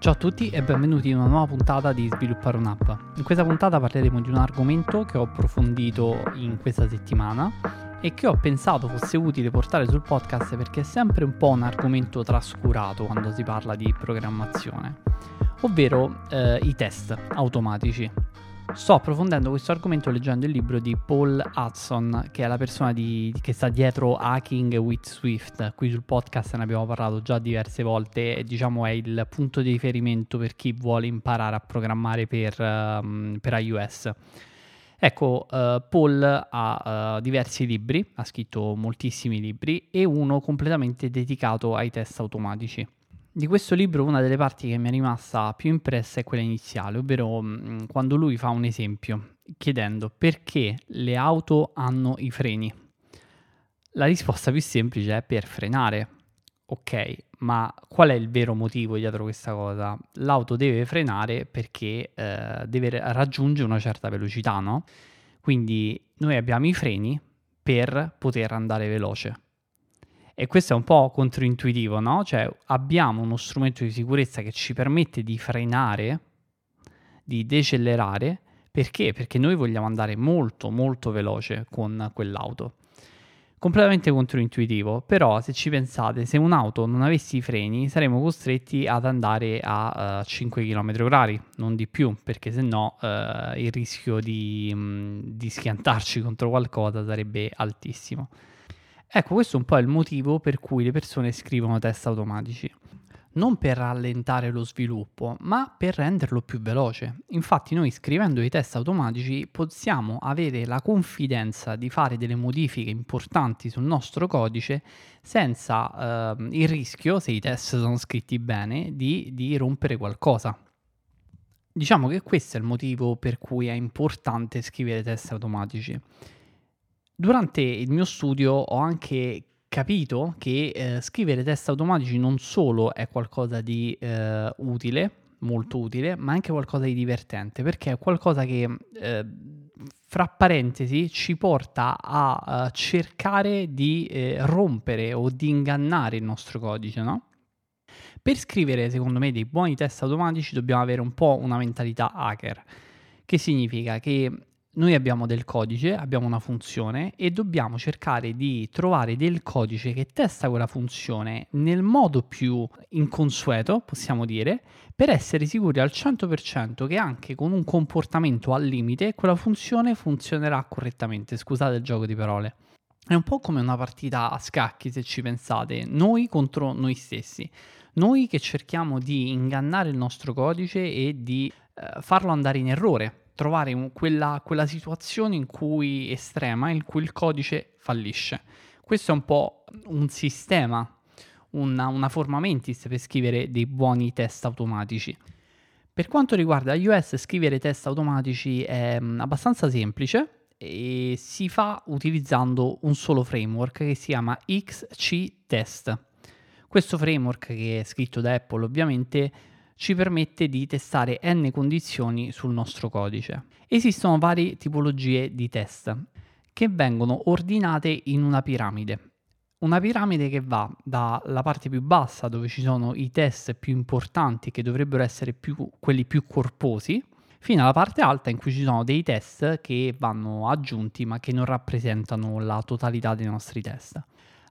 Ciao a tutti e benvenuti in una nuova puntata di Sviluppare un'app. In questa puntata parleremo di un argomento che ho approfondito in questa settimana e che ho pensato fosse utile portare sul podcast perché è sempre un po' un argomento trascurato quando si parla di programmazione, ovvero eh, i test automatici. Sto approfondendo questo argomento leggendo il libro di Paul Hudson, che è la persona di, che sta dietro Hacking with Swift. Qui sul podcast ne abbiamo parlato già diverse volte e diciamo è il punto di riferimento per chi vuole imparare a programmare per, um, per iOS. Ecco, uh, Paul ha uh, diversi libri, ha scritto moltissimi libri e uno completamente dedicato ai test automatici. Di questo libro una delle parti che mi è rimasta più impressa è quella iniziale, ovvero mh, mm, quando lui fa un esempio chiedendo perché le auto hanno i freni. La risposta più semplice è per frenare. Ok, ma qual è il vero motivo dietro questa cosa? L'auto deve frenare perché eh, deve raggiungere una certa velocità, no? Quindi noi abbiamo i freni per poter andare veloce. E questo è un po' controintuitivo, no? Cioè abbiamo uno strumento di sicurezza che ci permette di frenare, di decelerare, perché? Perché noi vogliamo andare molto molto veloce con quell'auto. Completamente controintuitivo, però se ci pensate, se un'auto non avesse i freni saremmo costretti ad andare a uh, 5 km h non di più, perché se no uh, il rischio di, mh, di schiantarci contro qualcosa sarebbe altissimo. Ecco, questo è un po' il motivo per cui le persone scrivono test automatici. Non per rallentare lo sviluppo, ma per renderlo più veloce. Infatti noi scrivendo i test automatici possiamo avere la confidenza di fare delle modifiche importanti sul nostro codice senza eh, il rischio, se i test sono scritti bene, di, di rompere qualcosa. Diciamo che questo è il motivo per cui è importante scrivere test automatici. Durante il mio studio ho anche capito che eh, scrivere test automatici non solo è qualcosa di eh, utile, molto utile, ma anche qualcosa di divertente, perché è qualcosa che, eh, fra parentesi, ci porta a, a cercare di eh, rompere o di ingannare il nostro codice, no? Per scrivere, secondo me, dei buoni test automatici dobbiamo avere un po' una mentalità hacker, che significa che noi abbiamo del codice, abbiamo una funzione e dobbiamo cercare di trovare del codice che testa quella funzione nel modo più inconsueto, possiamo dire, per essere sicuri al 100% che anche con un comportamento al limite quella funzione funzionerà correttamente. Scusate il gioco di parole. È un po' come una partita a scacchi, se ci pensate, noi contro noi stessi. Noi che cerchiamo di ingannare il nostro codice e di eh, farlo andare in errore, trovare un, quella, quella situazione in cui estrema in cui il codice fallisce. Questo è un po' un sistema, una, una forma mentis per scrivere dei buoni test automatici. Per quanto riguarda iOS, scrivere test automatici è mm, abbastanza semplice e si fa utilizzando un solo framework che si chiama XC Test. Questo framework, che è scritto da Apple ovviamente, ci permette di testare n condizioni sul nostro codice. Esistono varie tipologie di test che vengono ordinate in una piramide. Una piramide che va dalla parte più bassa dove ci sono i test più importanti che dovrebbero essere più, quelli più corposi, fino alla parte alta in cui ci sono dei test che vanno aggiunti ma che non rappresentano la totalità dei nostri test.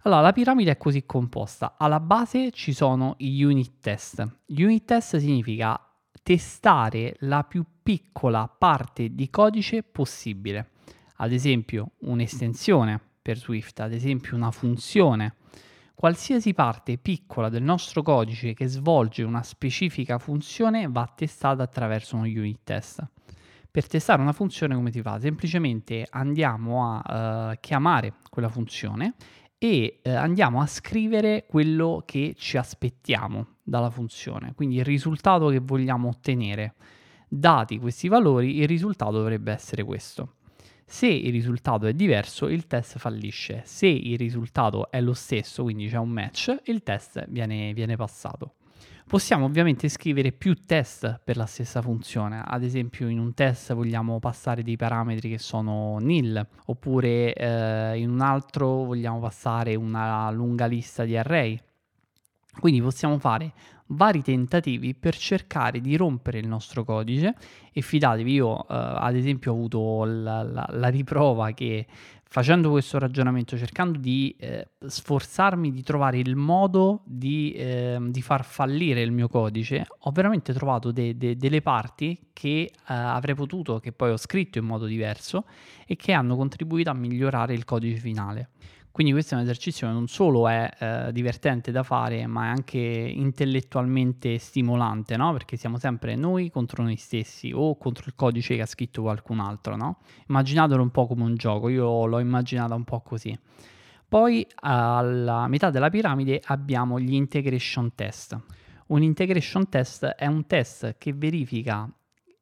Allora, la piramide è così composta. Alla base ci sono i unit test. Unit test significa testare la più piccola parte di codice possibile. Ad esempio, un'estensione per Swift, ad esempio una funzione. Qualsiasi parte piccola del nostro codice che svolge una specifica funzione va testata attraverso uno unit test. Per testare una funzione come si fa? Semplicemente andiamo a uh, chiamare quella funzione e eh, andiamo a scrivere quello che ci aspettiamo dalla funzione, quindi il risultato che vogliamo ottenere. Dati questi valori, il risultato dovrebbe essere questo. Se il risultato è diverso, il test fallisce. Se il risultato è lo stesso, quindi c'è un match, il test viene, viene passato. Possiamo ovviamente scrivere più test per la stessa funzione, ad esempio in un test vogliamo passare dei parametri che sono nil, oppure eh, in un altro vogliamo passare una lunga lista di array, Quindi possiamo fare vari tentativi per cercare di rompere il nostro codice e fidatevi, io eh, ad esempio ho avuto la, la, la, riprova che facendo questo ragionamento, cercando di eh, sforzarmi di trovare il modo di, eh, di, far fallire il mio codice, ho veramente trovato de, de, delle parti che eh, avrei potuto, che poi ho scritto in modo diverso e che hanno contribuito a migliorare il codice finale. Quindi questo è un esercizio che non solo è eh, divertente da fare, ma è anche intellettualmente stimolante, no? Perché siamo sempre noi contro noi stessi o contro il codice che ha scritto qualcun altro, no? Immaginatelo un po' come un gioco, io l'ho immaginata un po' così. Poi alla metà della piramide abbiamo gli integration test. Un integration test è un test che verifica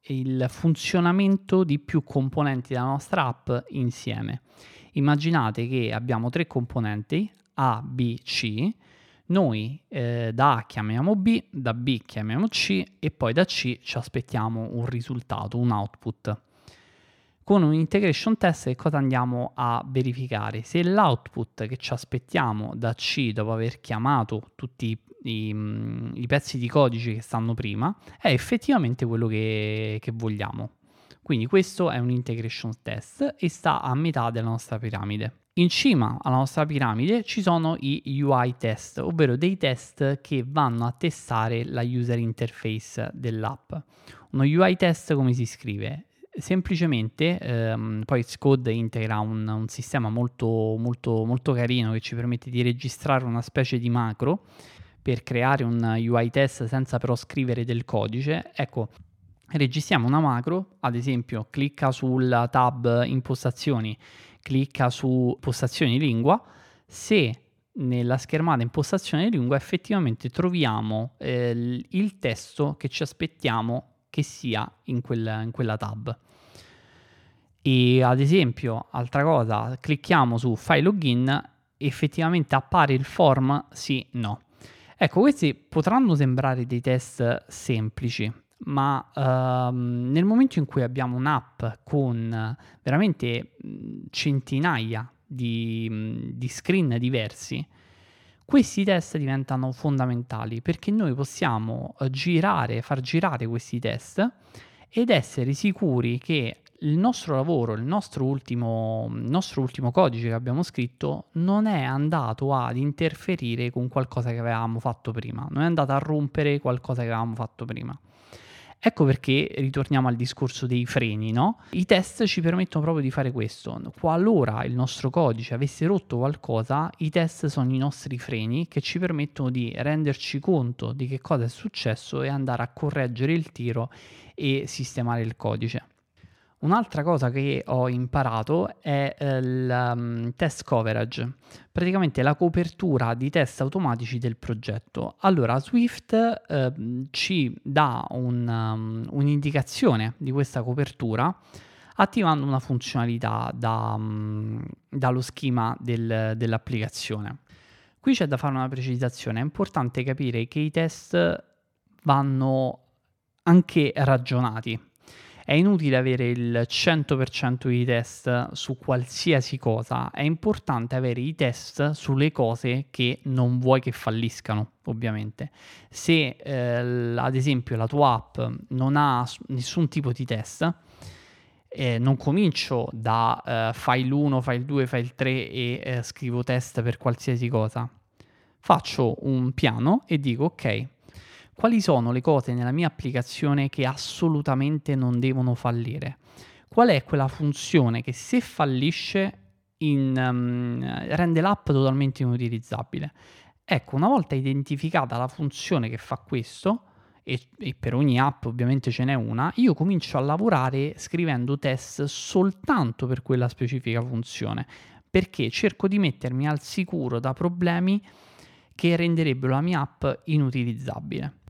il funzionamento di più componenti della nostra app insieme. Immaginate che abbiamo tre componenti A, B, C. Noi eh, da A chiamiamo B, da B chiamiamo C e poi da C ci aspettiamo un risultato, un output. Con un integration test che cosa andiamo a verificare? Se l'output che ci aspettiamo da C dopo aver chiamato tutti i, i pezzi di codice che stanno prima è effettivamente quello che, che vogliamo. Quindi questo è un integration test e sta a metà della nostra piramide. In cima alla nostra piramide ci sono i UI test, ovvero dei test che vanno a testare la user interface dell'app. Uno UI test come si scrive? Semplicemente, ehm, poi Xcode integra un, un sistema molto, molto, molto carino che ci permette di registrare una specie di macro per creare un UI test senza però scrivere del codice. Ecco, registriamo una macro, ad esempio clicca sul tab impostazioni, clicca su postazioni lingua, se nella schermata impostazione lingua effettivamente troviamo eh, il testo che ci aspettiamo che sia in, quel, in quella tab. E ad esempio, altra cosa, clicchiamo su file login, effettivamente appare il form sì, no. Ecco, questi potranno sembrare dei test semplici, ma ehm, nel momento in cui abbiamo un'app con veramente centinaia di, di screen diversi, questi test diventano fondamentali perché noi possiamo eh, girare, far girare questi test ed essere sicuri che il nostro lavoro, il nostro ultimo, il nostro ultimo codice che abbiamo scritto non è andato ad interferire con qualcosa che avevamo fatto prima, non è andato a rompere qualcosa che avevamo fatto prima. Ecco perché ritorniamo al discorso dei freni, no? I test ci permettono proprio di fare questo. Qualora il nostro codice avesse rotto qualcosa, i test sono i nostri freni che ci permettono di renderci conto di che cosa è successo e andare a correggere il tiro e sistemare il codice. Un'altra cosa che ho imparato è eh, il um, test coverage, praticamente la copertura di test automatici del progetto. Allora, Swift eh, ci dà un, um, un'indicazione di questa copertura attivando una funzionalità da, um, dallo schema del, dell'applicazione. Qui c'è da fare una precisazione, è importante capire che i test vanno anche ragionati è inutile avere il 100% di test su qualsiasi cosa, è importante avere i test sulle cose che non vuoi che falliscano, ovviamente. Se eh, ad esempio la tua app non ha nessun tipo di test, eh, non comincio da eh, file 1, file 2, file 3 e eh, scrivo test per qualsiasi cosa. Faccio un piano e dico ok, quali sono le cose nella mia applicazione che assolutamente non devono fallire? Qual è quella funzione che se fallisce in, um, rende l'app totalmente inutilizzabile? Ecco, una volta identificata la funzione che fa questo, e, e, per ogni app ovviamente ce n'è una, io comincio a lavorare scrivendo test soltanto per quella specifica funzione, perché cerco di mettermi al sicuro da problemi che renderebbero la mia app inutilizzabile.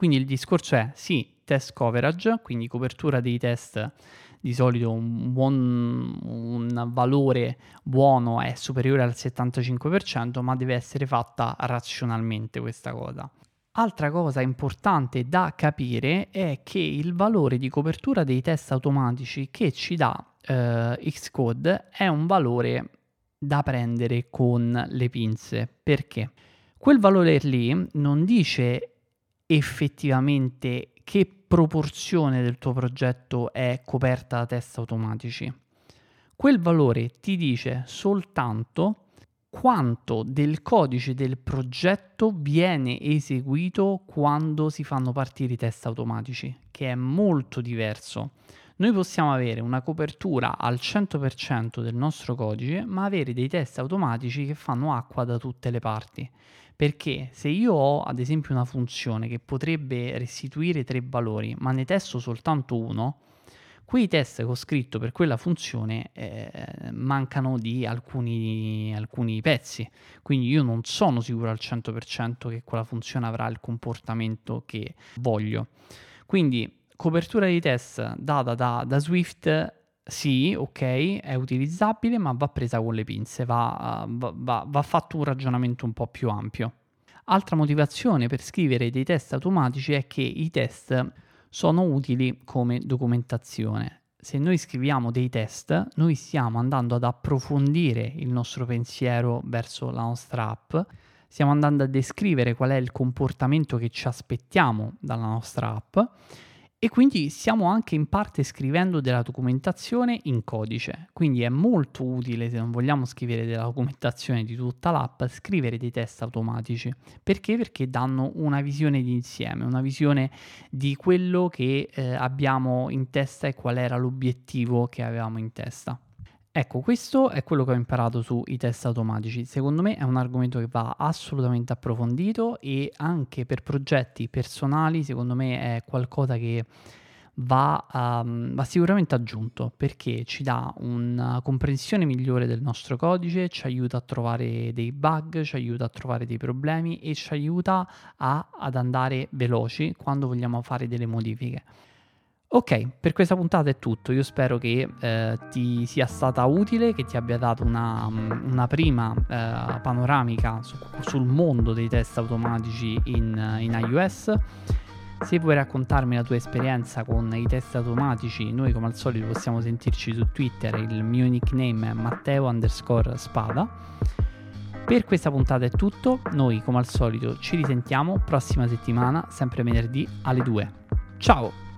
Quindi il discorso è sì, test coverage, quindi copertura dei test di solito un, buon, un valore buono è superiore al 75%, ma deve essere fatta razionalmente questa cosa. Altra cosa importante da capire è che il valore di copertura dei test automatici che ci dà eh, Xcode è un valore da prendere con le pinze. Perché? Quel valore lì non dice effettivamente che proporzione del tuo progetto è coperta da test automatici. Quel valore ti dice soltanto quanto del codice del progetto viene eseguito quando si fanno partire i test automatici, che è molto diverso. Noi possiamo avere una copertura al 100% del nostro codice, ma avere dei test automatici che fanno acqua da tutte le parti. Perché se io ho ad esempio una funzione che potrebbe restituire tre valori, ma ne testo soltanto uno, quei test che ho scritto per quella funzione eh, mancano di alcuni, alcuni pezzi. Quindi io non sono sicuro al 100% che quella funzione avrà il comportamento che voglio. Quindi copertura di test data da, da Swift sì, ok, è utilizzabile, ma va presa con le pinze, va, va, va, va, fatto un ragionamento un po' più ampio. Altra motivazione per scrivere dei test automatici è che i test sono utili come documentazione. Se noi scriviamo dei test, noi stiamo andando ad approfondire il nostro pensiero verso la nostra app, stiamo andando a descrivere qual è il comportamento che ci aspettiamo dalla nostra app e quindi stiamo anche in parte scrivendo della documentazione in codice, quindi è molto utile se non vogliamo scrivere della documentazione di tutta l'app, scrivere dei test automatici. Perché? Perché danno una visione di insieme, una visione di quello che eh, abbiamo in testa e qual era l'obiettivo che avevamo in testa. Ecco, questo è quello che ho imparato sui test automatici. Secondo me è un argomento che va assolutamente approfondito e anche per progetti personali, secondo me è qualcosa che va, um, va sicuramente aggiunto perché ci dà una comprensione migliore del nostro codice, ci aiuta a trovare dei bug, ci aiuta a trovare dei problemi e ci aiuta a, ad andare veloci quando vogliamo fare delle modifiche. Ok, per questa puntata è tutto. Io spero che eh, ti sia stata utile, che ti abbia dato una, una prima eh, panoramica su, sul mondo dei test automatici in, in, iOS. Se vuoi raccontarmi la tua esperienza con i test automatici, noi come al solito possiamo sentirci su Twitter. Il mio nickname è Matteo underscore Spada. Per questa puntata è tutto. Noi come al solito ci risentiamo prossima settimana, sempre venerdì alle 2. Ciao!